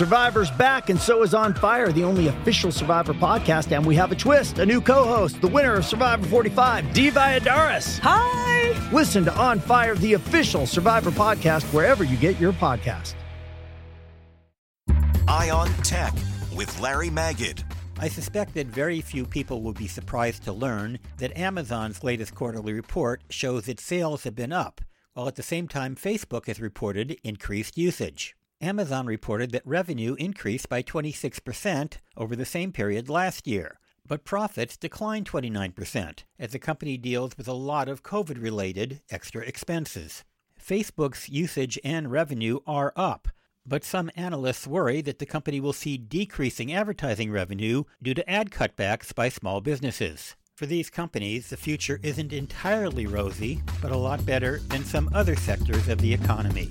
Survivor's back, and so is On Fire, the only official Survivor podcast. And we have a twist a new co host, the winner of Survivor 45, Dee Valladares. Hi! Listen to On Fire, the official Survivor podcast, wherever you get your podcast. Eye on Tech with Larry Magid. I suspect that very few people will be surprised to learn that Amazon's latest quarterly report shows its sales have been up, while at the same time Facebook has reported increased usage. Amazon reported that revenue increased by 26% over the same period last year, but profits declined 29% as the company deals with a lot of COVID related extra expenses. Facebook's usage and revenue are up, but some analysts worry that the company will see decreasing advertising revenue due to ad cutbacks by small businesses. For these companies, the future isn't entirely rosy, but a lot better than some other sectors of the economy.